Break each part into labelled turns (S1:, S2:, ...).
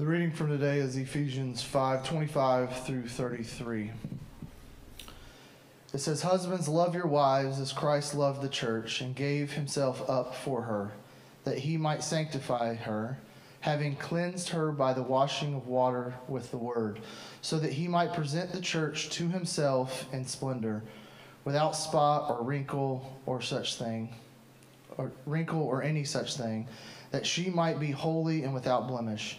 S1: The reading from today is Ephesians 5 25 through 33. It says, Husbands, love your wives as Christ loved the church and gave himself up for her, that he might sanctify her, having cleansed her by the washing of water with the word, so that he might present the church to himself in splendor, without spot or wrinkle or such thing, or wrinkle or any such thing, that she might be holy and without blemish.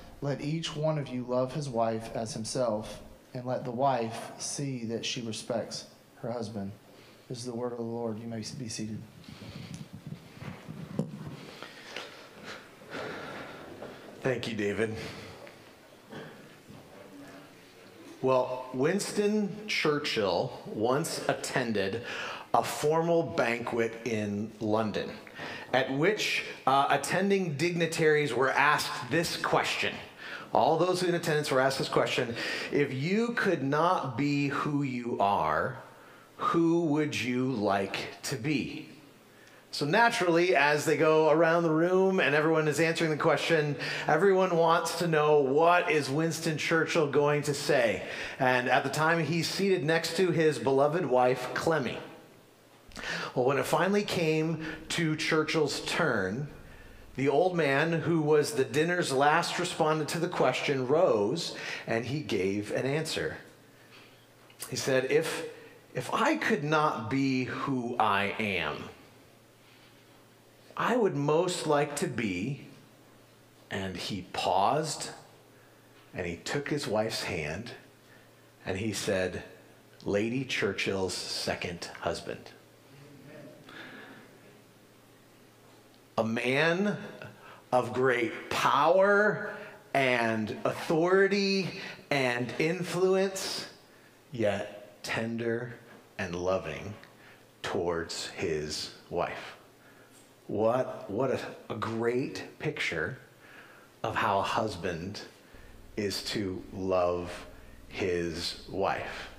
S1: let each one of you love his wife as himself, and let the wife see that she respects her husband. This is the word of the Lord. You may be seated.
S2: Thank you, David. Well, Winston Churchill once attended a formal banquet in London at which uh, attending dignitaries were asked this question all those in attendance were asked this question if you could not be who you are, who would you like to be? So, naturally, as they go around the room and everyone is answering the question, everyone wants to know what is Winston Churchill going to say. And at the time, he's seated next to his beloved wife, Clemmie. Well, when it finally came to Churchill's turn, the old man, who was the dinner's last respondent to the question, rose and he gave an answer. He said, If, if I could not be who I am, I would most like to be. And he paused and he took his wife's hand and he said, Lady Churchill's second husband. a man of great power and authority and influence, yet tender and loving towards his wife. What, what a, a great picture of how a husband is to love his wife.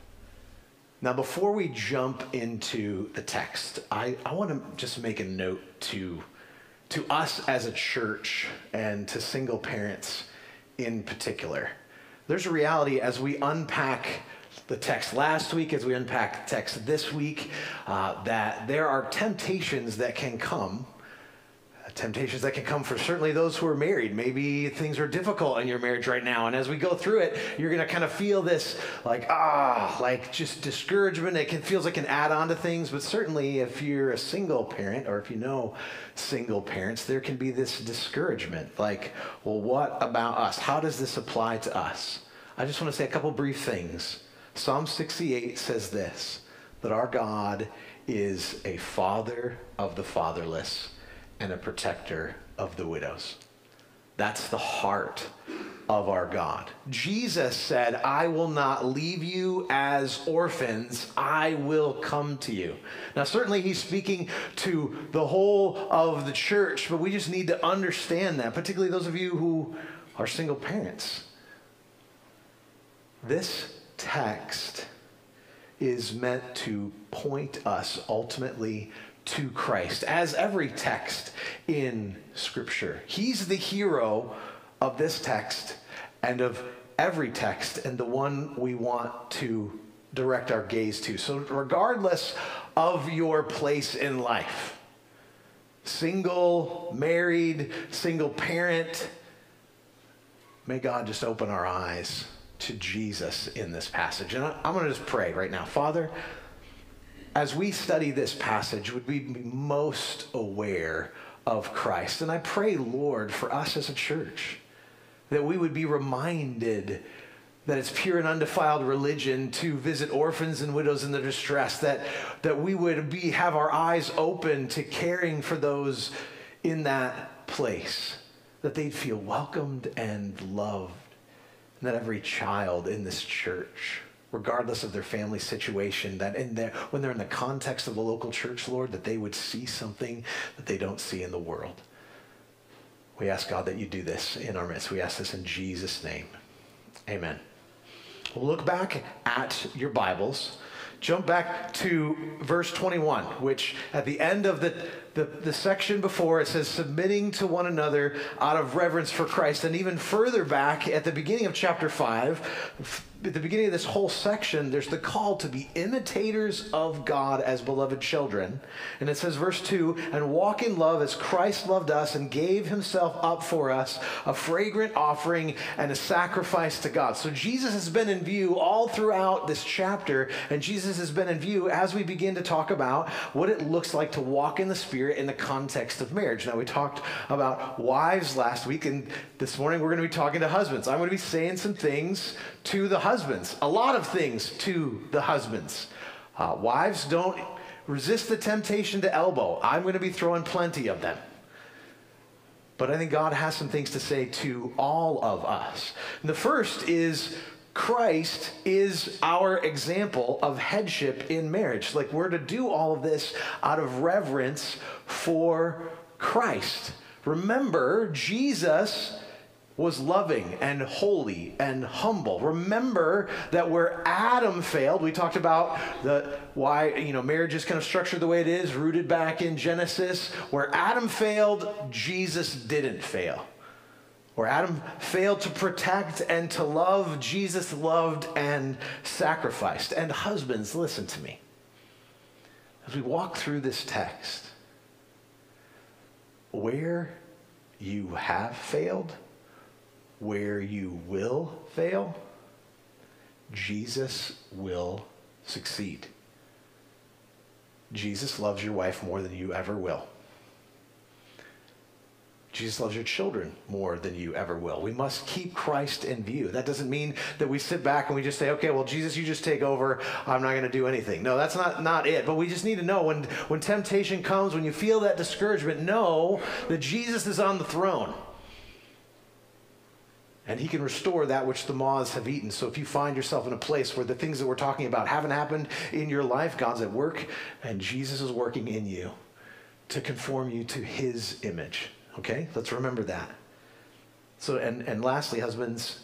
S2: Now, before we jump into the text, I, I want to just make a note to to us as a church and to single parents in particular. There's a reality as we unpack the text last week, as we unpack the text this week, uh, that there are temptations that can come temptations that can come for certainly those who are married. Maybe things are difficult in your marriage right now. And as we go through it, you're going to kind of feel this like, ah, like just discouragement. It can, feels like an add on to things. But certainly, if you're a single parent or if you know single parents, there can be this discouragement like, well, what about us? How does this apply to us? I just want to say a couple brief things. Psalm 68 says this that our God is a father of the fatherless and a protector of the widows. That's the heart of our God. Jesus said, I will not leave you as orphans, I will come to you. Now, certainly, he's speaking to the whole of the church, but we just need to understand that, particularly those of you who are single parents. This text is meant to point us ultimately to Christ, as every text in Scripture. He's the hero of this text and of every text, and the one we want to direct our gaze to. So, regardless of your place in life, single, married, single parent, may God just open our eyes to Jesus in this passage. And I'm going to just pray right now. Father, as we study this passage, would we be most aware of Christ? And I pray, Lord, for us as a church, that we would be reminded that it's pure and undefiled religion to visit orphans and widows in their distress, that, that we would be, have our eyes open to caring for those in that place, that they'd feel welcomed and loved, And that every child in this church, regardless of their family situation, that in their, when they're in the context of the local church, Lord, that they would see something that they don't see in the world. We ask God that you do this in our midst. We ask this in Jesus' name. Amen. We'll look back at your Bibles. Jump back to verse 21, which at the end of the, the, the, section before it says, submitting to one another out of reverence for Christ. And even further back at the beginning of chapter 5, at the beginning of this whole section, there's the call to be imitators of God as beloved children. And it says, verse 2 and walk in love as Christ loved us and gave himself up for us, a fragrant offering and a sacrifice to God. So Jesus has been in view all throughout this chapter, and Jesus has been in view as we begin to talk about what it looks like to walk in the Spirit in the context of marriage. Now, we talked about wives last week, and this morning we're going to be talking to husbands. I'm going to be saying some things to the husbands, a lot of things to the husbands. Uh, wives, don't resist the temptation to elbow. I'm going to be throwing plenty of them. But I think God has some things to say to all of us. And the first is Christ is our example of headship in marriage. Like we're to do all of this out of reverence for Christ. Remember, Jesus was loving and holy and humble. Remember that where Adam failed, we talked about the why you know marriage is kind of structured the way it is, rooted back in Genesis. Where Adam failed, Jesus didn't fail. Where Adam failed to protect and to love, Jesus loved and sacrificed. And husbands, listen to me. As we walk through this text, where you have failed, where you will fail, Jesus will succeed. Jesus loves your wife more than you ever will. Jesus loves your children more than you ever will. We must keep Christ in view. That doesn't mean that we sit back and we just say, okay, well, Jesus, you just take over. I'm not going to do anything. No, that's not, not it. But we just need to know when, when temptation comes, when you feel that discouragement, know that Jesus is on the throne and he can restore that which the moths have eaten. So if you find yourself in a place where the things that we're talking about haven't happened in your life, God's at work and Jesus is working in you to conform you to his image. Okay? Let's remember that. So and and lastly, husbands,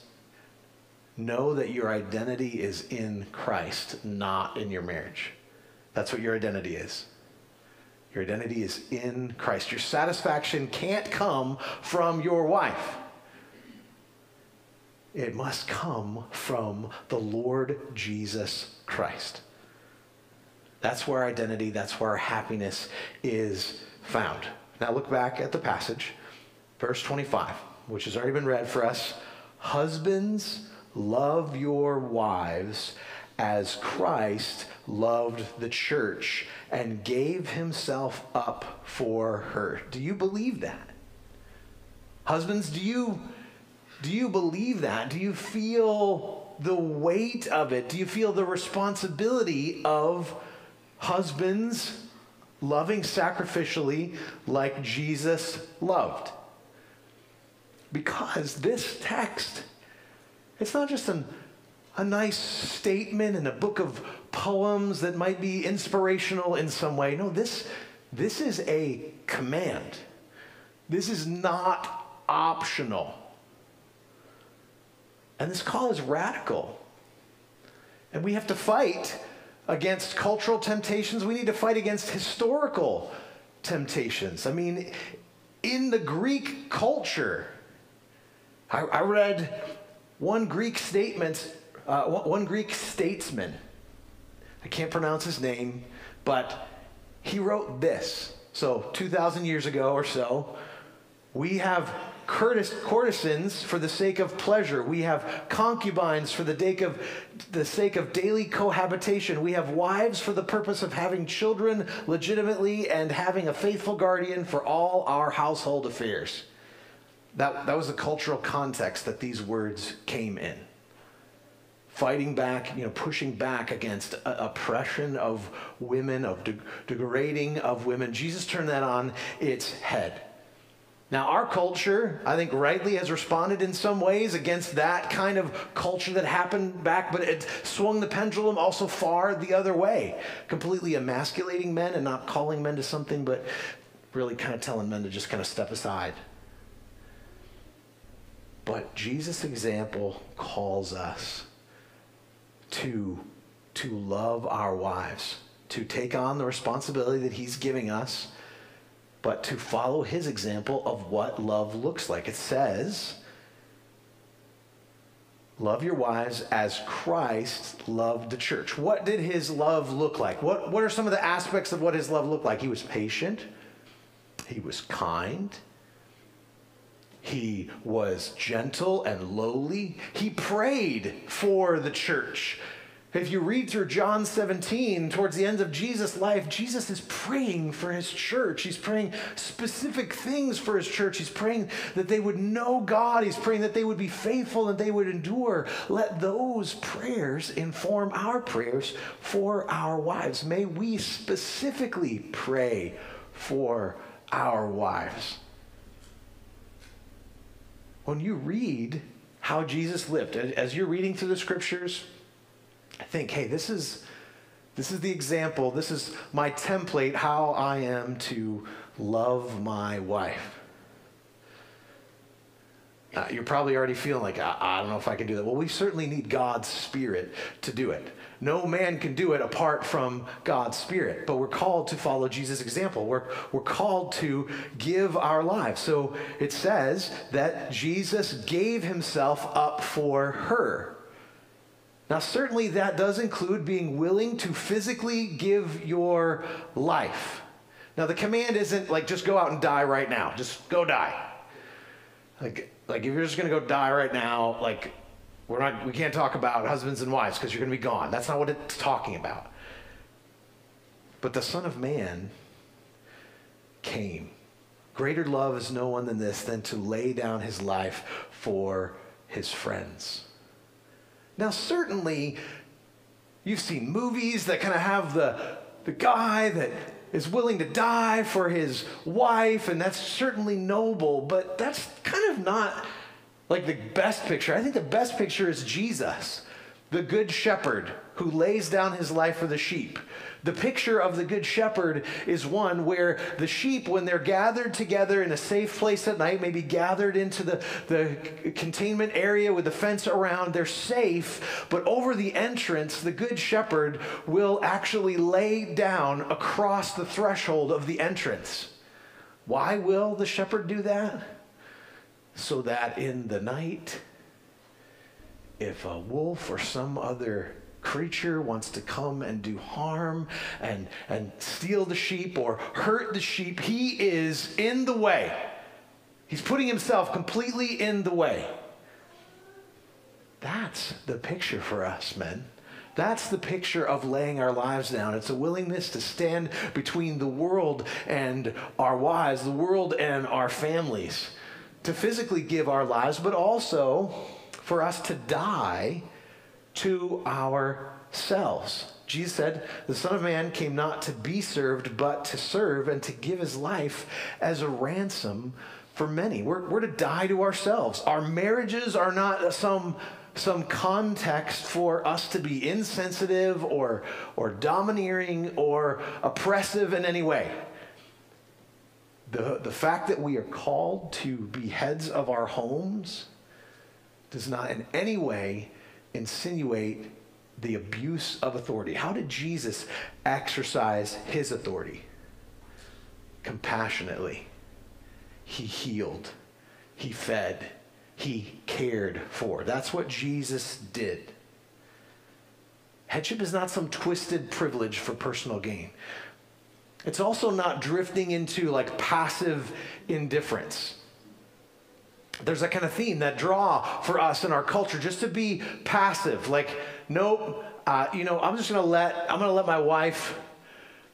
S2: know that your identity is in Christ, not in your marriage. That's what your identity is. Your identity is in Christ. Your satisfaction can't come from your wife. It must come from the Lord Jesus Christ. That's where identity, that's where happiness is found. Now look back at the passage, verse 25, which has already been read for us. Husbands, love your wives as Christ loved the church and gave himself up for her. Do you believe that? Husbands, do you do you believe that? Do you feel the weight of it? Do you feel the responsibility of husbands loving sacrificially like Jesus loved? Because this text, it's not just an, a nice statement in a book of poems that might be inspirational in some way. No, this, this is a command. This is not optional. And this call is radical. And we have to fight against cultural temptations. We need to fight against historical temptations. I mean, in the Greek culture, I, I read one Greek statement, uh, one Greek statesman. I can't pronounce his name, but he wrote this. So, 2,000 years ago or so, we have courtesans for the sake of pleasure. We have concubines for the sake of the sake of daily cohabitation. We have wives for the purpose of having children legitimately and having a faithful guardian for all our household affairs. That, that was the cultural context that these words came in. Fighting back, you know, pushing back against uh, oppression of women, of de- degrading of women. Jesus turned that on its head. Now, our culture, I think rightly, has responded in some ways against that kind of culture that happened back, but it swung the pendulum also far the other way, completely emasculating men and not calling men to something, but really kind of telling men to just kind of step aside. But Jesus' example calls us to, to love our wives, to take on the responsibility that he's giving us but to follow his example of what love looks like. It says, Love your wives as Christ loved the church. What did his love look like? What, what are some of the aspects of what his love looked like? He was patient, he was kind, he was gentle and lowly, he prayed for the church. If you read through John 17, towards the end of Jesus' life, Jesus is praying for his church. He's praying specific things for his church. He's praying that they would know God. He's praying that they would be faithful and they would endure. Let those prayers inform our prayers for our wives. May we specifically pray for our wives. When you read how Jesus lived, as you're reading through the scriptures, think, hey, this is this is the example, this is my template how I am to love my wife. Uh, you're probably already feeling like, I, I don't know if I can do that. Well, we certainly need God's Spirit to do it. No man can do it apart from God's Spirit, but we're called to follow Jesus' example. We're, we're called to give our lives. So it says that Jesus gave himself up for her. Now, certainly that does include being willing to physically give your life. Now, the command isn't like just go out and die right now, just go die. Like, like if you're just gonna go die right now, like we're not, we can't talk about husbands and wives because you're gonna be gone. That's not what it's talking about. But the Son of Man came. Greater love is no one than this, than to lay down his life for his friends. Now, certainly, you've seen movies that kind of have the, the guy that is willing to die for his wife, and that's certainly noble, but that's kind of not like the best picture. I think the best picture is Jesus, the good shepherd who lays down his life for the sheep. The picture of the Good Shepherd is one where the sheep, when they're gathered together in a safe place at night, maybe gathered into the, the containment area with the fence around, they're safe, but over the entrance, the Good Shepherd will actually lay down across the threshold of the entrance. Why will the shepherd do that? So that in the night, if a wolf or some other creature wants to come and do harm and, and steal the sheep or hurt the sheep, he is in the way. He's putting himself completely in the way. That's the picture for us, men. That's the picture of laying our lives down. It's a willingness to stand between the world and our wives, the world and our families, to physically give our lives, but also for us to die to ourselves. Jesus said, The Son of Man came not to be served, but to serve and to give his life as a ransom for many. We're, we're to die to ourselves. Our marriages are not some, some context for us to be insensitive or, or domineering or oppressive in any way. The, the fact that we are called to be heads of our homes does not in any way insinuate the abuse of authority. How did Jesus exercise his authority? Compassionately. He healed, he fed, he cared for. That's what Jesus did. Headship is not some twisted privilege for personal gain. It's also not drifting into like passive indifference there's that kind of theme, that draw for us in our culture, just to be passive. Like, nope, uh, you know, I'm just gonna let I'm gonna let my wife,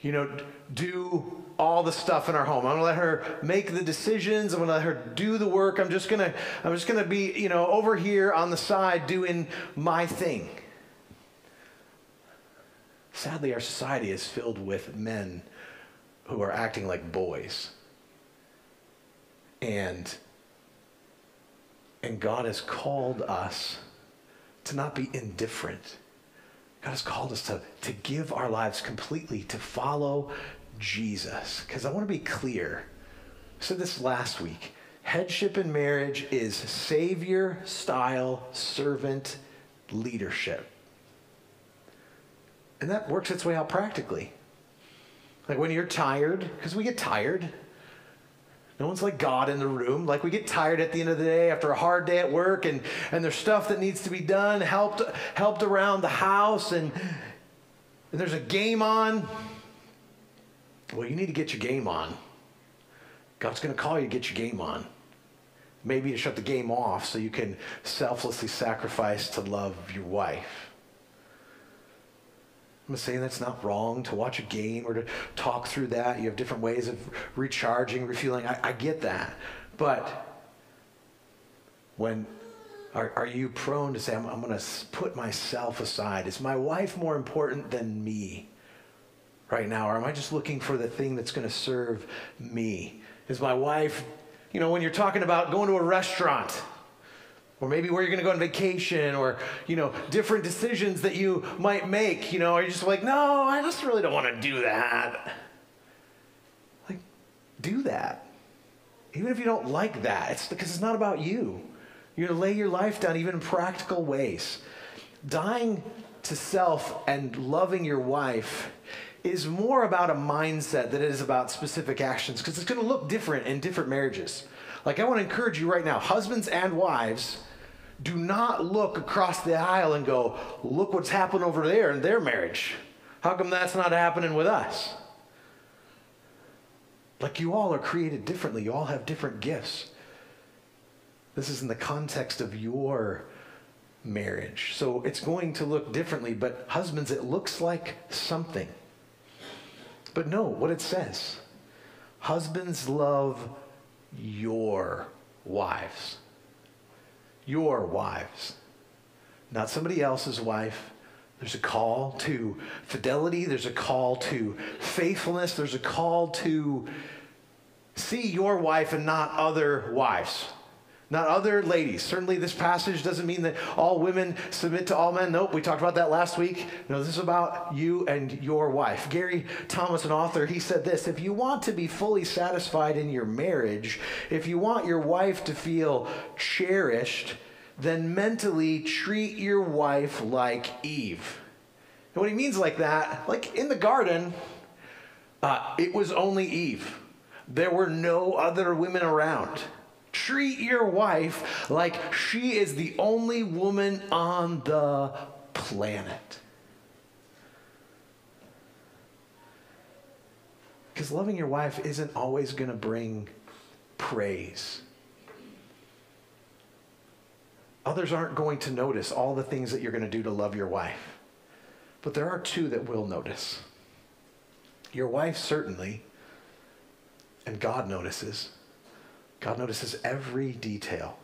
S2: you know, do all the stuff in our home. I'm gonna let her make the decisions. I'm gonna let her do the work. I'm just gonna I'm just gonna be, you know, over here on the side doing my thing. Sadly, our society is filled with men who are acting like boys And, and God has called us to not be indifferent. God has called us to, to give our lives completely, to follow Jesus. Because I want to be clear. I said this last week. Headship in marriage is savior style servant leadership. And that works its way out practically. Like when you're tired, because we get tired. No one's like God in the room. Like we get tired at the end of the day after a hard day at work and, and there's stuff that needs to be done, helped helped around the house, and, and there's a game on. Well, you need to get your game on. God's going to call you to get your game on. Maybe to shut the game off so you can selflessly sacrifice to love your wife. I'm saying that's not wrong to watch a game or to talk through that. You have different ways of recharging, refueling. I, I get that. But when are, are you prone to say, I'm, I'm going to put myself aside? Is my wife more important than me right now? Or am I just looking for the thing that's going to serve me? Is my wife, you know, when you're talking about going to a restaurant, or maybe where you're going to go on vacation or you know different decisions that you might make you know? Are you just like no i just really don't want to do that. Like do that. Even if you don't like that it's because it's not about you. You're going to lay your life down even in practical ways. Dying to self and loving your wife is more about a mindset than it is about specific actions because it's going to look different in different marriages. Like i want to encourage you right now husbands and wives do not look across the aisle and go, look what's happened over there in their marriage. How come that's not happening with us? Like you all are created differently, you all have different gifts. This is in the context of your marriage. So it's going to look differently, but husbands, it looks like something. But no, what it says husbands love your wives your wives, not somebody else's wife. There's a call to fidelity, there's a call to faithfulness, there's a call to see your wife and not other wives. Not other ladies. Certainly, this passage doesn't mean that all women submit to all men. Nope, we talked about that last week. No, this is about you and your wife. Gary Thomas, an author, he said this If you want to be fully satisfied in your marriage, if you want your wife to feel cherished, then mentally treat your wife like Eve. And what he means like that, like in the garden, uh, it was only Eve. There were no other women around. Treat your wife like she is the only woman on the planet. Because loving your wife isn't always going to bring praise. Others aren't going to notice all the things that you're going to do to love your wife. But there are two that will notice. Your wife, certainly, and God notices. God notices every detail.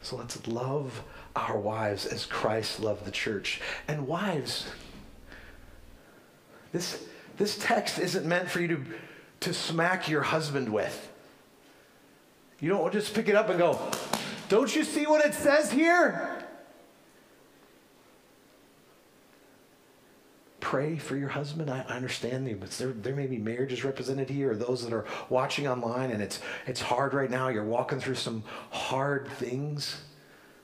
S2: So let's love our wives as Christ loved the church. And wives, this, this text isn't meant for you to, to smack your husband with. You don't just pick it up and go, Don't you see what it says here? Pray for your husband. I, understand there, there may be marriages represented here, or those that are watching online, and it's it's hard right now. You're walking through some hard things,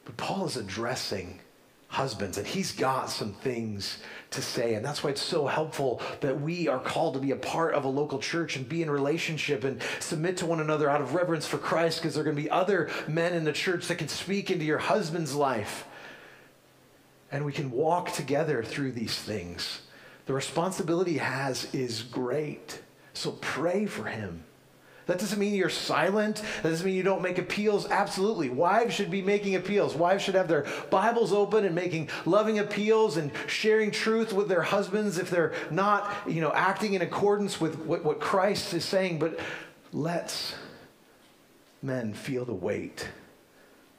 S2: but Paul is addressing husbands, and he's got some things to say, and that's why it's so helpful that we are called to be a part of a local church and be in relationship and submit to one another out of reverence for Christ, because there are going to be other men in the church that can speak into your husband's life. And we can walk together through these things. The responsibility he has is great. So pray for him. That doesn't mean you're silent. That doesn't mean you don't make appeals. Absolutely. Wives should be making appeals. Wives should have their Bibles open and making loving appeals and sharing truth with their husbands if they're not, you know, acting in accordance with what, what Christ is saying. But let's men feel the weight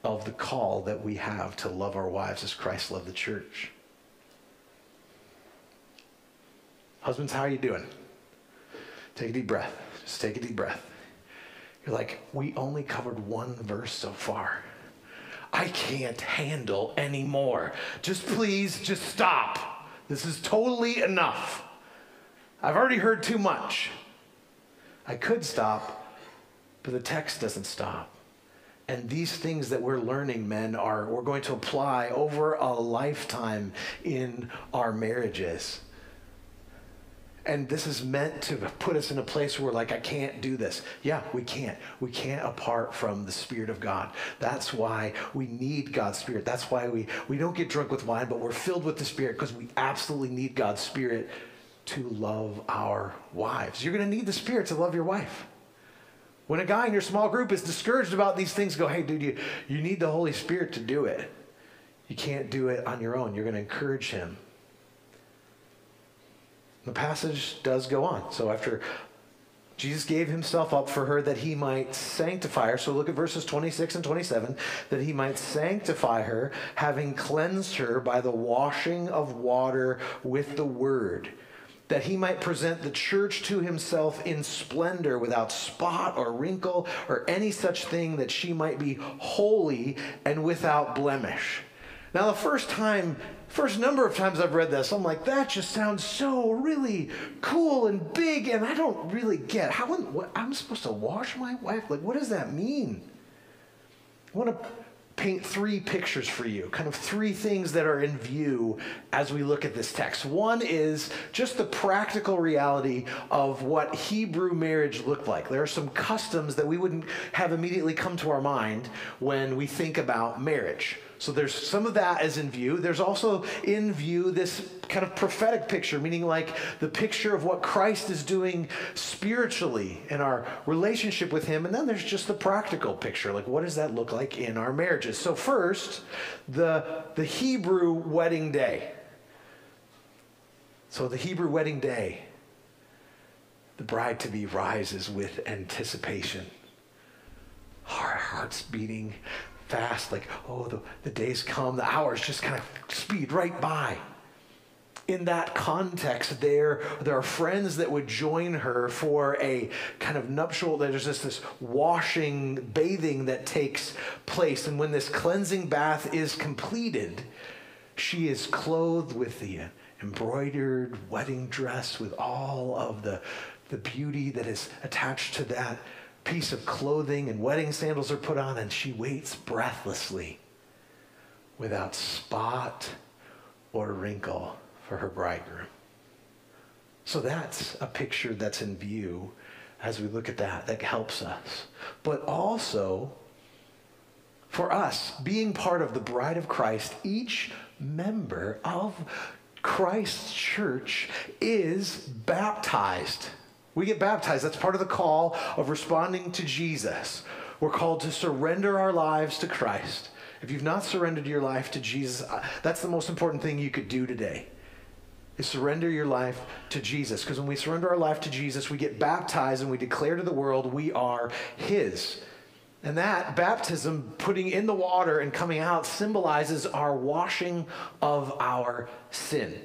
S2: of the call that we have to love our wives as Christ loved the church. Husbands, how are you doing? Take a deep breath. Just take a deep breath. You're like, we only covered one verse so far. I can't handle anymore. Just please, just stop. This is totally enough. I've already heard too much. I could stop, but the text doesn't stop. And these things that we're learning, men, are we're going to apply over a lifetime in our marriages. And this is meant to put us in a place where, like, I can't do this. Yeah, we can't. We can't apart from the Spirit of God. That's why we need God's Spirit. That's why we, we don't get drunk with wine, but we're filled with the Spirit because we absolutely need God's Spirit to love our wives. You're going to need the Spirit to love your wife. When a guy in your small group is discouraged about these things, go, hey, dude, you, you need the Holy Spirit to do it. You can't do it on your own. You're going to encourage him. The passage does go on. So after Jesus gave himself up for her that he might sanctify her. So look at verses 26 and 27 that he might sanctify her, having cleansed her by the washing of water with the word that he might present the church to himself in splendor without spot or wrinkle or any such thing that she might be holy and without blemish. Now, the first time, first number of times I've read this, I'm like, that just sounds so really cool and big, and I don't really get how what, I'm supposed to wash my wife. Like, what does that mean? I want to paint three pictures for you, kind of three things that are in view as we look at this text. One is just the practical reality of what Hebrew marriage looked like. There are some customs that we wouldn't have immediately come to our mind when we think about marriage. So there's some of that is in view. There's also in view this kind of prophetic picture, meaning like the picture of what Christ is doing spiritually in our relationship with Him. And then there's just the practical picture, like what does that look like in our marriages? So first, the the Hebrew wedding day. So the Hebrew wedding day, the bride to be rises with anticipation. Our hearts beating, fast, like, oh, the, the days come, the hours just kind of speed right by. In that context, there, there are friends that would join her for a kind of nuptial. There's just this washing, bathing that takes place. And when this cleansing bath is completed, she is clothed with the embroidered wedding dress with all of the, the beauty that is attached to that piece of clothing and wedding sandals are put on, and she waits breathlessly without spot or wrinkle for her bridegroom. So that's a picture that's in view as we look at that, that helps us. But also, for us, being part of the bride of Christ, each member of Christ's church is baptized. We get baptized. That's part of the call of responding to Jesus. We're called to surrender our lives to Christ. If you've not surrendered your life to Jesus, that's the most important thing you could do today. Is surrender your life to Jesus. Because when we surrender our life to Jesus, we get baptized and we declare to the world we are His. And that baptism, putting in the water and coming out, symbolizes our washing of our sin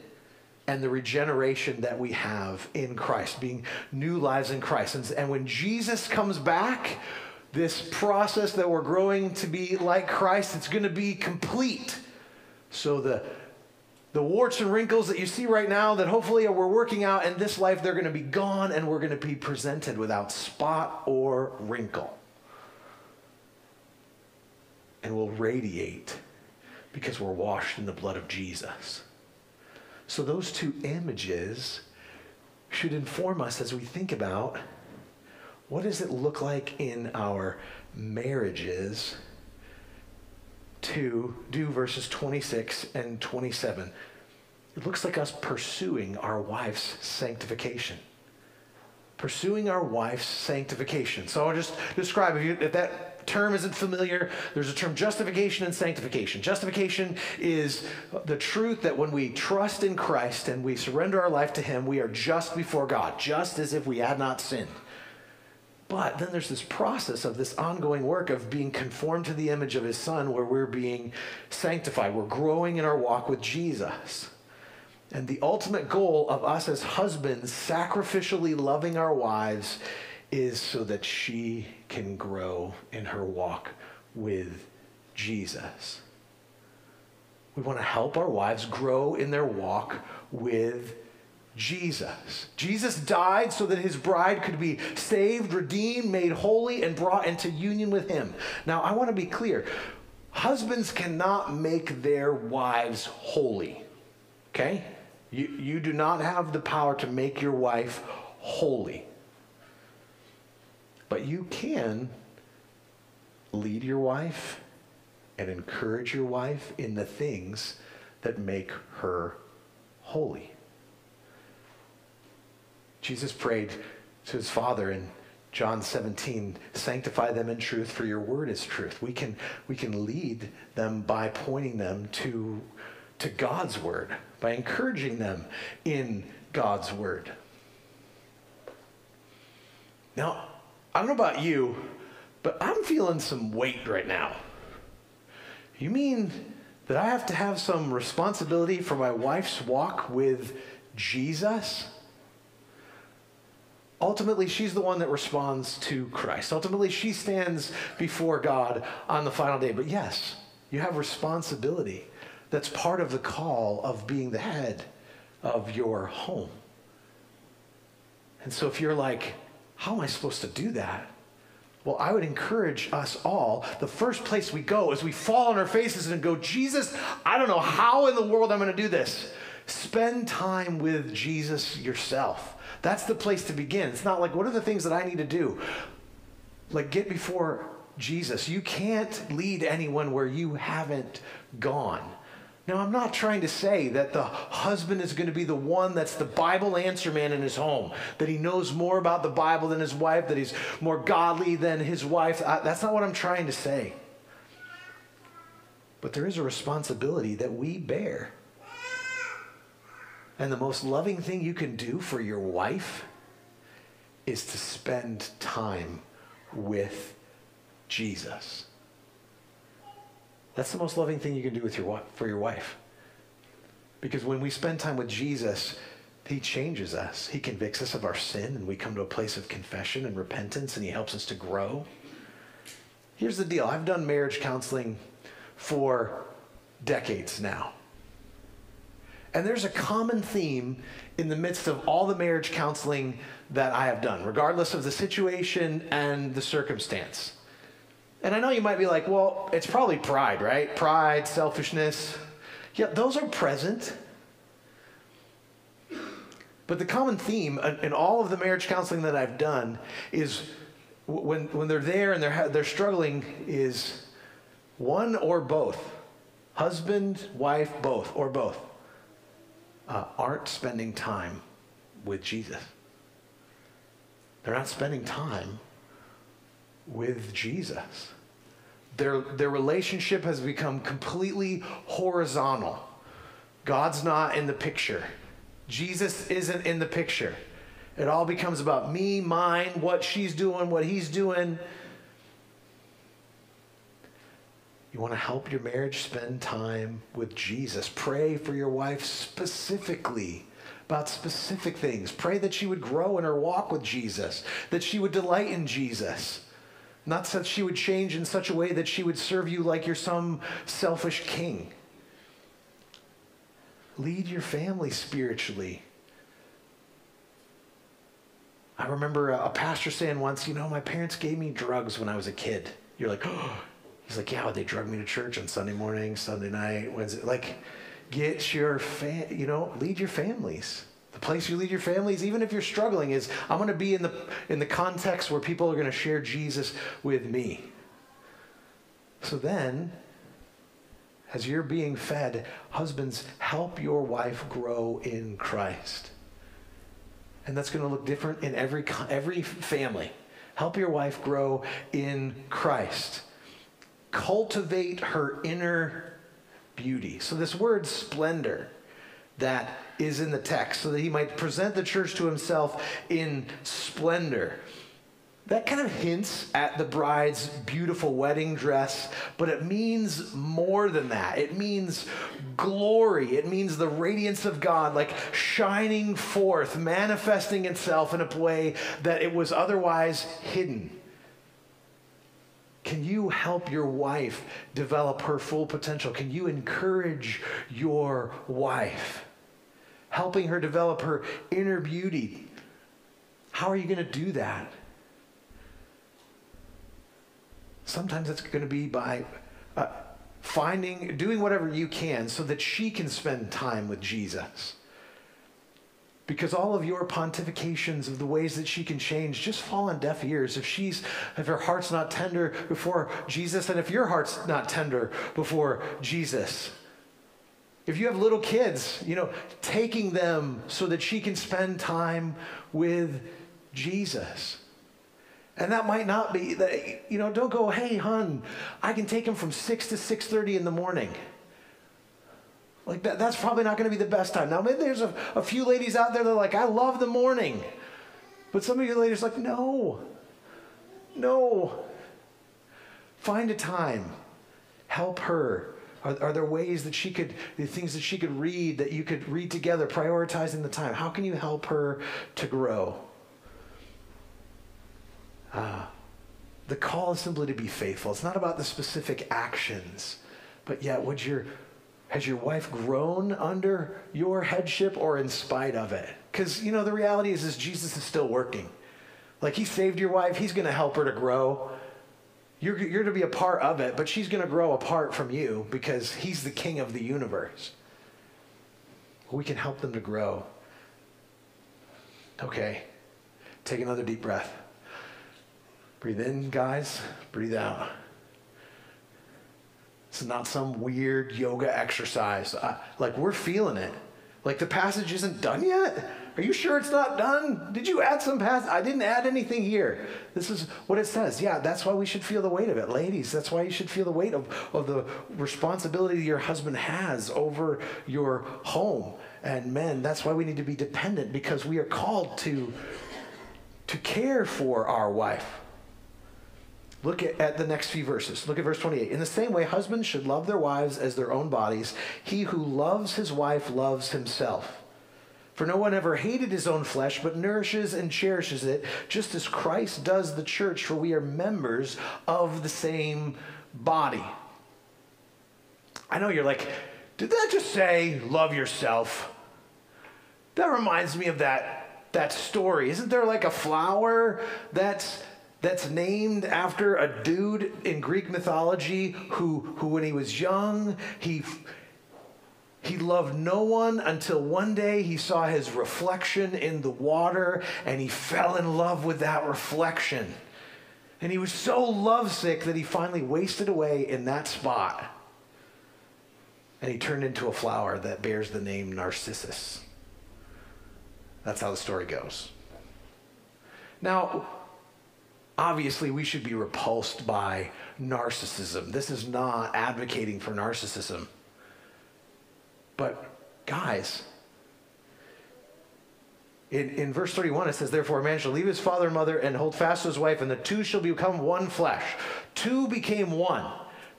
S2: and the regeneration that we have in Christ, being new lives in Christ. And, and, when Jesus comes back, this process that we're growing to be like Christ, it's going to be complete. So the the warts and wrinkles that you see right now that hopefully we're working out in this life, they're going to be gone and we're going to be presented without spot or wrinkle. And we'll radiate because we're washed in the blood of Jesus. So, those two images should inform us as we think about what does it look like in our marriages to do verses 26 and 27. It looks like us pursuing our wife's sanctification. Pursuing our wife's sanctification. So I'll just describe if, you, if that term isn't familiar, there's a term justification and sanctification. Justification is the truth that when we trust in Christ and we surrender our life to Him, we are just before God, just as if we had not sinned. But then there's this process of this ongoing work of being conformed to the image of His Son where we're being sanctified. We're growing in our walk with Jesus. And the ultimate goal of us as husbands sacrificially loving our wives is so that she can grow in her walk with Jesus. We want to help our wives grow in their walk with Jesus. Jesus died so that his bride could be saved, redeemed, made holy, and brought into union with him. Now, I want to be clear husbands cannot make their wives holy, okay? You, you do not have the power to make your wife holy. But you can lead your wife and encourage your wife in the things that make her holy. Jesus prayed to his Father in John 17, sanctify them in truth, for your word is truth. We can, we can lead them by pointing them to, to God's word, by encouraging them in God's word. Now, I don't know about you, but I'm feeling some weight right now. You mean that I have to have some responsibility for my wife's walk with Jesus? Ultimately, she's the one that responds to Christ. Ultimately, she stands before God on the final day. But yes, you have responsibility. That's part of the call of being the head of your home. And so if you're like, how am I supposed to do that? Well, I would encourage us all. The first place we go is we fall on our faces and go, Jesus, I don't know how in the world I'm going to do this. Spend time with Jesus yourself. That's the place to begin. It's not like, what are the things that I need to do? Like, get before Jesus. You can't lead anyone where you haven't gone. Now, I'm not trying to say that the husband is going to be the one that's the Bible answer man in his home, that he knows more about the Bible than his wife, that he's more godly than his wife. That's not what I'm trying to say. But there is a responsibility that we bear. And the most loving thing you can do for your wife is to spend time with Jesus. That's the most loving thing you can do with your, for your wife. Because when we spend time with Jesus, he changes us. He convicts us of our sin, and we come to a place of confession and repentance, and he helps us to grow. Here's the deal I've done marriage counseling for decades now. And there's a common theme in the midst of all the marriage counseling that I have done, regardless of the situation and the circumstance. And I know you might be like, well, it's probably pride, right? Pride, selfishness. Yeah, those are present. But the common theme in all of the marriage counseling that I've done is when, when they're there and they're, they're struggling, is one or both. Husband, wife, both, or both, uh, aren't spending time with Jesus. They're not spending time with Jesus. Their, their relationship has become completely horizontal. God's not in the picture. Jesus isn't in the picture. It all becomes about me, mine, what she's doing, what he's doing. You want to help your marriage spend time with Jesus. Pray for your wife specifically about specific things. Pray that she would grow in her walk with Jesus, that she would delight in Jesus. Not that she would change in such a way that she would serve you like you're some selfish king. Lead your family spiritually. I remember a pastor saying once, you know, my parents gave me drugs when I was a kid. You're like, oh. He's like, yeah, they drug me to church on Sunday morning, Sunday night, Wednesday. Like, get your, fam- you know, lead your families. The place you lead your families, even if you're struggling, is I'm going to be in the, in the context where people are going to share Jesus with me. So then, as you're being fed, husbands, help your wife grow in Christ. And that's going to look different in every, every family. Help your wife grow in Christ. Cultivate her inner beauty. So, this word splendor that is in the text so that he might present the church to himself in splendor. that kind of hints at the bride's beautiful wedding dress, but it means more than that. It means glory. It means the radiance of God, like shining forth, manifesting itself in a way that it was otherwise hidden. Can you help your wife develop her full potential? Can you encourage your wife? Helping her develop her inner beauty. How are you going to do that? Sometimes it's going to be by uh, finding, doing whatever you can so that she can spend time with Jesus. Because all of your pontifications of the ways that she can change just fall on deaf ears. If she's, if her heart's not tender before Jesus, and if your heart's not tender before Jesus, if you have little kids, you know, taking them so that she can spend time with Jesus. And that might not be that you know, don't go, "Hey, hun, I can take him from 6 to 6:30 in the morning." Like that, that's probably not going to be the best time. Now, maybe there's a, a few ladies out there that are like, I love the morning. But some of you ladies like, no, no. Find a time. Help her. Are, are there ways that she could, the things that she could read, that you could read together, prioritizing the time? How can you help her to grow? Uh, the call is simply to be faithful. It's not about the specific actions, but yet would your has your wife grown under your headship or in spite of it? Because you know the reality is, is Jesus is still working. Like he saved your wife, he's going to help her to grow. You're, you're to be a part of it, but she's going to grow apart from you because he's the king of the universe. We can help them to grow. Okay, take another deep breath. Breathe in, guys. Breathe out. It's not some weird yoga exercise. Uh, like, we're feeling it. Like, the passage isn't done yet? Are you sure it's not done? Did you add some passage? I didn't add anything here. This is what it says. Yeah, that's why we should feel the weight of it. Ladies, that's why you should feel the weight of, of the responsibility your husband has over your home. And men, that's why we need to be dependent because we are called to, to care for our wife. Look at, at, the next few verses. Look at verse 28. In the same way, husbands should love their wives as their own bodies. He who loves his wife loves himself. For no one ever hated his own flesh, but nourishes and cherishes it, just as Christ does the church, for we are members of the same body. I know you're like, did that just say love yourself? That reminds me of that, that story. Isn't there like a flower that's that's named after a dude in Greek mythology who, who when he was young, he, he loved no one until one day he saw his reflection in the water and he fell in love with that reflection. And he was so lovesick that he finally wasted away in that spot. And he turned into a flower that bears the name Narcissus. That's how the story goes. Now, obviously we should be repulsed by narcissism. This is not advocating for narcissism. But, guys, in, in verse 31, it says, Therefore, a man shall leave his father and mother and hold fast to his wife, and the two shall become one flesh. Two became one.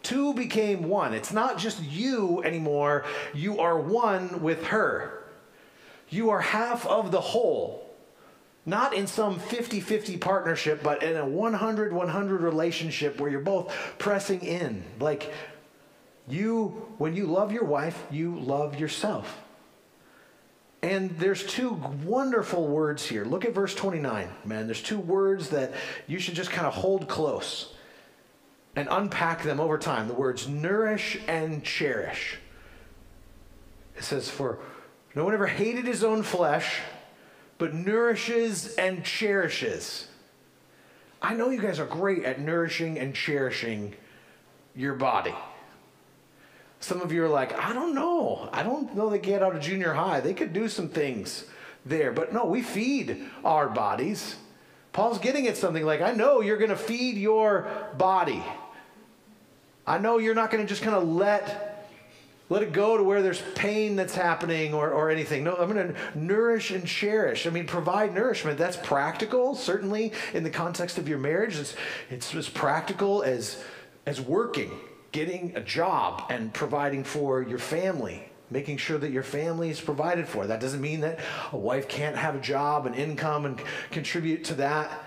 S2: Two became one. It's not just you anymore. You are one with her. You are half of the whole. Not in some 50 50 partnership, but in a 100 100 relationship where you're both pressing in. Like, you, when you love your wife, you love yourself. And there's two wonderful words here. Look at verse 29, man. There's two words that you should just kind of hold close and unpack them over time. The words nourish and cherish. It says, For no one ever hated his own flesh but nourishes and cherishes. I know you guys are great at nourishing and cherishing your body. Some of you are like, I don't know. I don't know they get out of junior high. They could do some things there. But no, we feed our bodies. Paul's getting at something like, I know you're going to feed your body. I know you're not going to just kind of let let it go to where there's pain that's happening or, or anything. No, I'm going to nourish and cherish. I mean, provide nourishment. That's practical, certainly in the context of your marriage. It's, it's as practical as, as working, getting a job, and providing for your family making sure that your family is provided for. That doesn't mean that a wife can't have a job and income and contribute to that.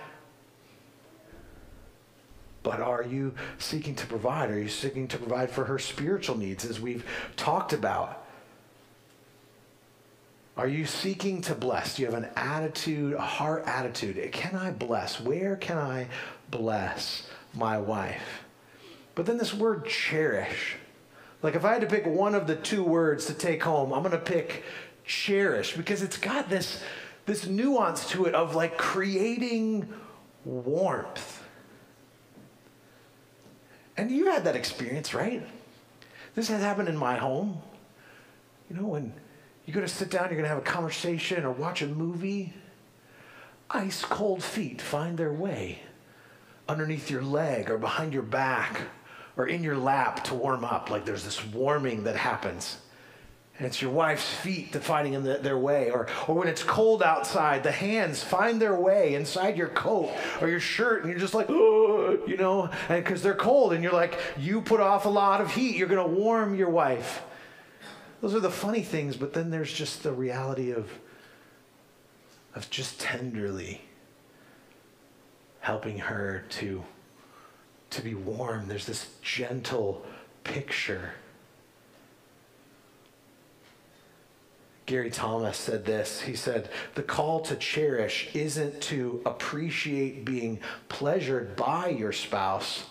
S2: But are you seeking to provide? Are you seeking to provide for her spiritual needs, as we've talked about? Are you seeking to bless? Do you have an attitude, a heart attitude? Can I bless? Where can I bless my wife? But then this word cherish. Like if I had to pick one of the two words to take home, I'm going to pick cherish because it's got this, this nuance to it of like creating warmth and you had that experience, right? This has happened in my home. You know, when you're going to sit down, you're going to have a conversation or watch a movie, ice cold feet find their way underneath your leg or behind your back or in your lap to warm up. Like there's this warming that happens. And it's your wife's feet finding in the, their way. Or, or when it's cold outside, the hands find their way inside your coat or your shirt, and you're just like, you know, because they're cold, and you're like, you put off a lot of heat, you're going to warm your wife. Those are the funny things, but then there's just the reality of, of just tenderly helping her to, to be warm. There's this gentle picture Gary Thomas said this. He said, The call to cherish isn't to appreciate being pleasured by your spouse,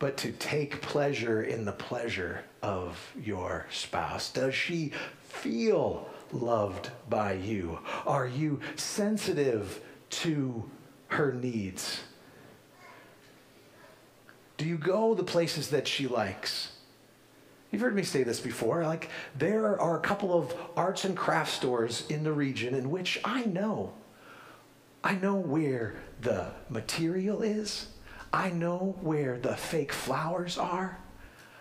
S2: but to take pleasure in the pleasure of your spouse. Does she feel loved by you? Are you sensitive to her needs? Do you go the places that she likes? You've heard me say this before. Like, there are a couple of arts and craft stores in the region in which I know. I know where the material is. I know where the fake flowers are.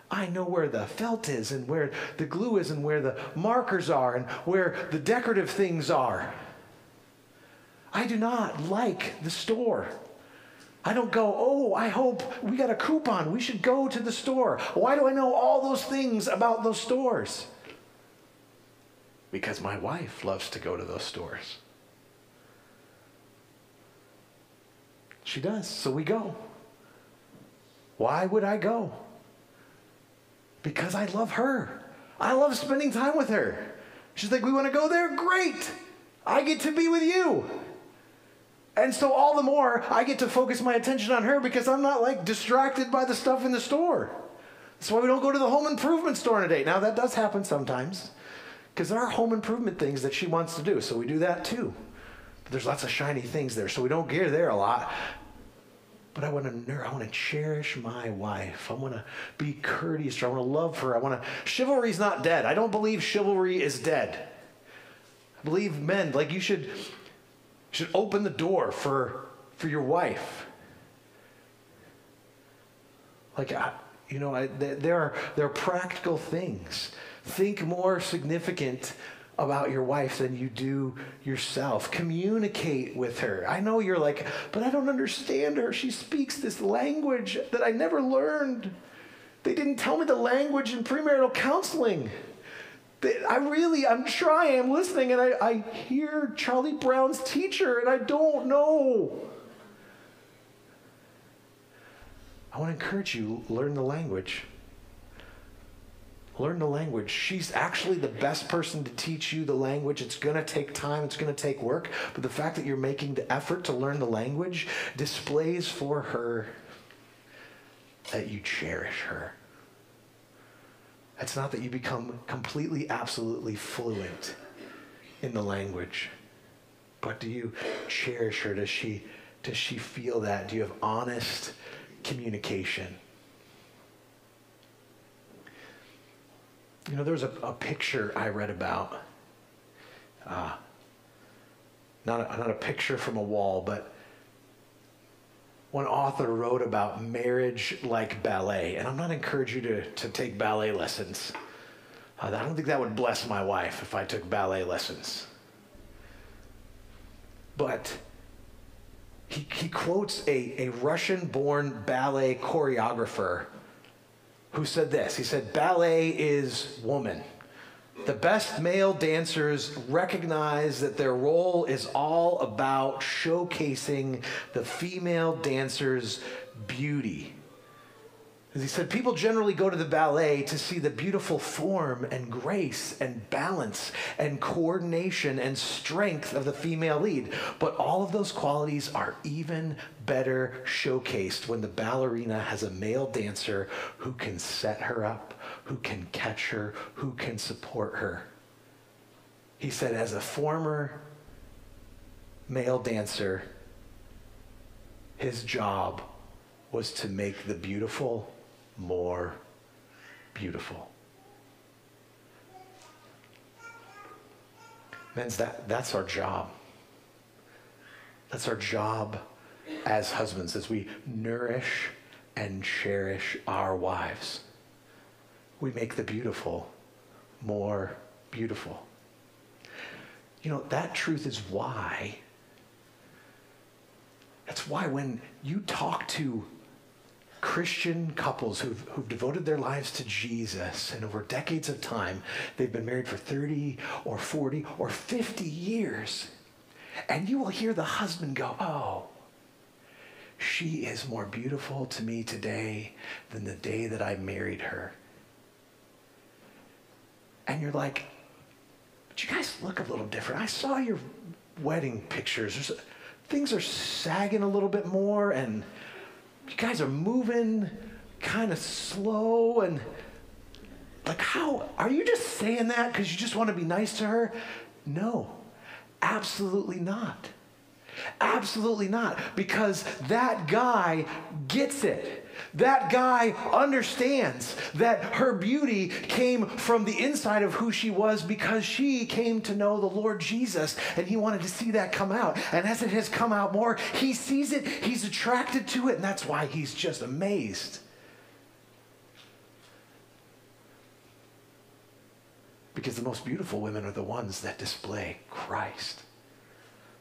S2: I know where the felt is and where the glue is and where the markers are and where the decorative things are. I do not like the store. I don't go, oh, I hope we got a coupon. We should go to the store. Why do I know all those things about those stores? Because my wife loves to go to those stores. She does, so we go. Why would I go? Because I love her. I love spending time with her. She's like, we want to go there? Great. I get to be with you. And so all the more I get to focus my attention on her because I'm not like distracted by the stuff in the store. That's why we don't go to the home improvement store on a. Now that does happen sometimes because there are home improvement things that she wants to do. So we do that too. But there's lots of shiny things there, so we don't get there a lot. But I want to I want to cherish my wife. I want to be courteous. I want to love her. I want to chivalry's not dead. I don't believe chivalry is dead. I believe men like you should should open the door for, for your wife. Like, I, you know, I, there, are, there are practical things. Think more significant about your wife than you do yourself. Communicate with her. I know you're like, but I don't understand her. She speaks this language that I never learned. They didn't tell me the language in premarital counseling. I really, I'm trying, I'm listening, and I, I hear Charlie Brown's teacher, and I don't know. I want to encourage you, learn the language. Learn the language. She's actually the best person to teach you the language. It's going to take time, it's going to take work, but the fact that you're making the effort to learn the language displays for her that you cherish her. It's not that you become completely, absolutely fluent in the language, but do you cherish her? Does she, does she feel that? Do you have honest communication? You know, there was a, a picture I read about. Uh, not, a, not a picture from a wall, but one author wrote about marriage like ballet, and I'm not encouraging you to, to take ballet lessons. Uh, I don't think that would bless my wife if I took ballet lessons. But he, he quotes a, a Russian born ballet choreographer who said this. He said, Ballet is woman. The best male dancers recognize that their role is all about showcasing the female dancer's beauty. As he said, people generally go to the ballet to see the beautiful form and grace and balance and coordination and strength of the female lead. But all of those qualities are even better showcased when the ballerina has a male dancer who can set her up, who can catch her, who can support her. He said, as a former male dancer, his job was to make the beautiful more beautiful. Men's that that's our job. That's our job as husbands as we nourish and cherish our wives. We make the beautiful more beautiful. You know, that truth is why. That's why when you talk to Christian couples who've, who've devoted their lives to Jesus, and over decades of time, they've been married for 30 or 40 or 50 years. And you will hear the husband go, Oh, she is more beautiful to me today than the day that I married her. And you're like, But you guys look a little different. I saw your wedding pictures. There's, things are sagging a little bit more, and you guys are moving kind of slow and like how are you just saying that because you just want to be nice to her no absolutely not absolutely not because that guy gets it that guy understands that her beauty came from the inside of who she was because she came to know the Lord Jesus and he wanted to see that come out. And as it has come out more, he sees it, he's attracted to it, and that's why he's just amazed. Because the most beautiful women are the ones that display Christ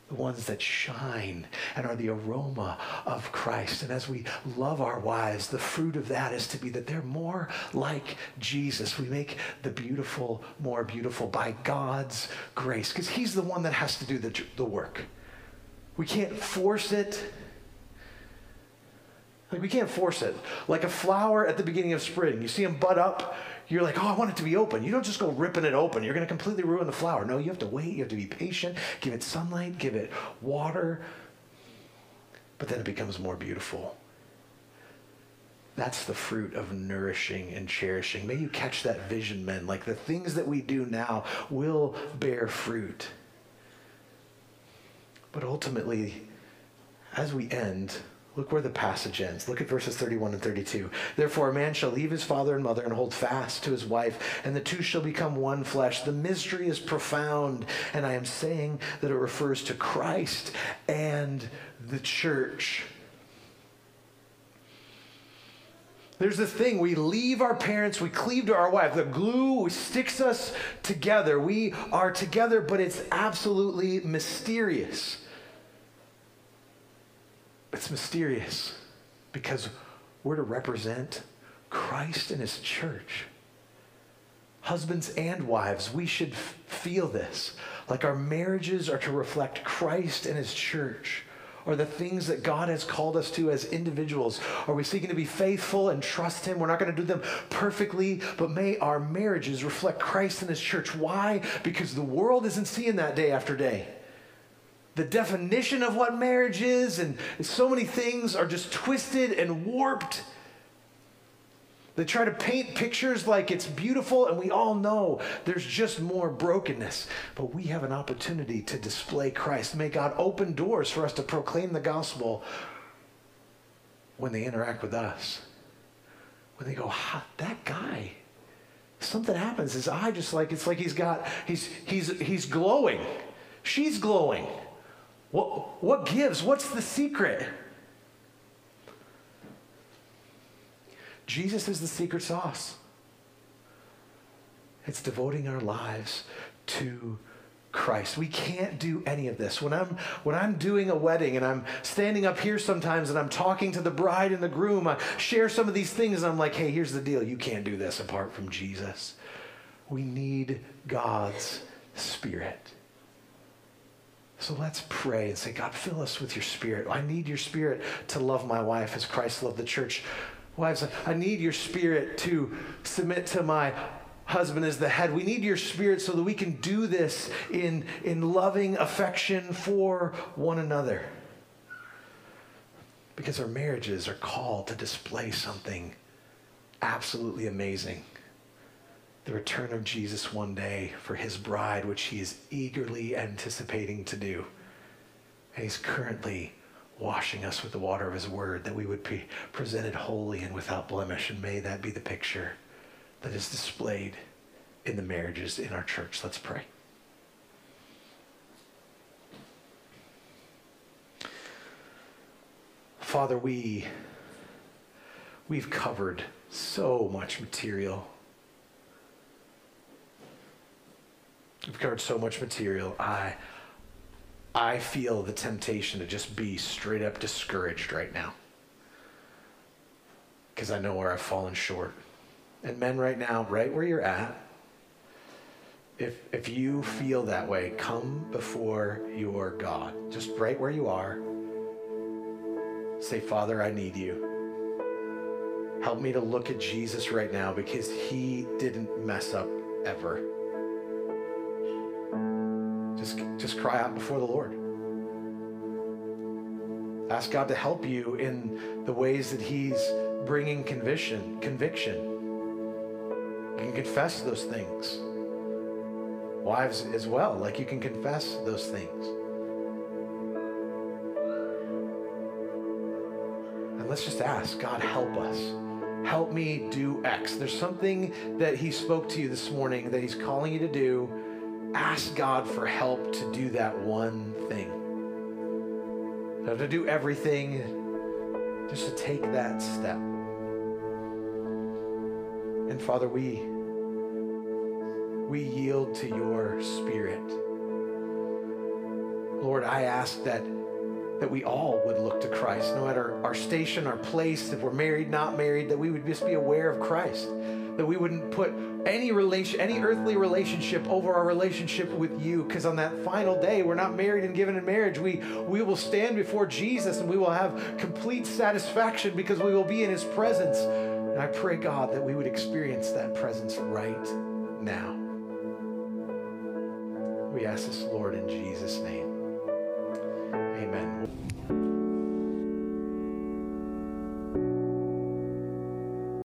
S2: the ones that shine and are the aroma of Christ. And as we love our wives, the fruit of that is to be that they're more like Jesus. We make the beautiful more beautiful by God's grace because He's the one that has to do the, the work. We can't force it. Like we can't force it. Like a flower at the beginning of spring. You see them bud up, you're like, oh, I want it to be open. You don't just go ripping it open. You're going to completely ruin the flower. No, you have to wait. You have to be patient. Give it sunlight, give it water. But then it becomes more beautiful. That's the fruit of nourishing and cherishing. May you catch that vision, men. Like the things that we do now will bear fruit. But ultimately, as we end, Look where the passage ends. Look at verses 31 and 32. Therefore, a man shall leave his father and mother and hold fast to his wife, and the two shall become one flesh. The mystery is profound, and I am saying that it refers to Christ and the church. There's this thing, we leave our parents, we cleave to our wife. The glue sticks us together. We are together, but it's absolutely mysterious. It's mysterious because we're to represent Christ and his church. Husbands and wives, we should f- feel this. Like our marriages are to reflect Christ and his church. Or the things that God has called us to as individuals. Are we seeking to be faithful and trust Him? We're not going to do them perfectly, but may our marriages reflect Christ and His church. Why? Because the world isn't seeing that day after day the definition of what marriage is, and so many things are just twisted and warped. They try to paint pictures like it's beautiful, and we all know there's just more brokenness. But we have an opportunity to display Christ. May God open doors for us to proclaim the gospel when they interact with us. When they go, that guy, something happens. His eye just like, it's like he's got, he's, he's, he's glowing. She's glowing. What, what gives? What's the secret? Jesus is the secret sauce. It's devoting our lives to Christ. We can't do any of this. When I'm when I'm doing a wedding and I'm standing up here sometimes and I'm talking to the bride and the groom, I share some of these things and I'm like, "Hey, here's the deal. You can't do this apart from Jesus." We need God's spirit. So let's pray and say, God, fill us with your spirit. I need your spirit to love my wife as Christ loved the church. Wives, I need your spirit to submit to my husband as the head. We need your spirit so that we can do this in, in loving affection for one another. Because our marriages are called to display something absolutely amazing the return of Jesus one day for his bride, which he is eagerly anticipating to do. And he's currently washing us with the water of his word that we would be presented holy and without blemish. And may that be the picture that is displayed in the marriages in our church. Let's pray. Father, we we've covered so much material We've covered so much material. I I feel the temptation to just be straight up discouraged right now. Because I know where I've fallen short. And men right now, right where you're at, if if you feel that way, come before your God. Just right where you are. Say, Father, I need you. Help me to look at Jesus right now because he didn't mess up ever. Just cry out before the Lord. Ask God to help you in the ways that He's bringing conviction, conviction. You can confess those things. Wives as well, like you can confess those things. And let's just ask God, help us. Help me do X. There's something that He spoke to you this morning that He's calling you to do ask God for help to do that one thing. Not to do everything, just to take that step. And Father, we we yield to your spirit. Lord, I ask that that we all would look to Christ, no matter our station, our place, if we're married, not married, that we would just be aware of Christ, that we wouldn't put any relation, any earthly relationship over our relationship with you. Because on that final day, we're not married and given in marriage. We we will stand before Jesus and we will have complete satisfaction because we will be in His presence. And I pray God that we would experience that presence right now. We ask this, Lord, in Jesus' name. Amen.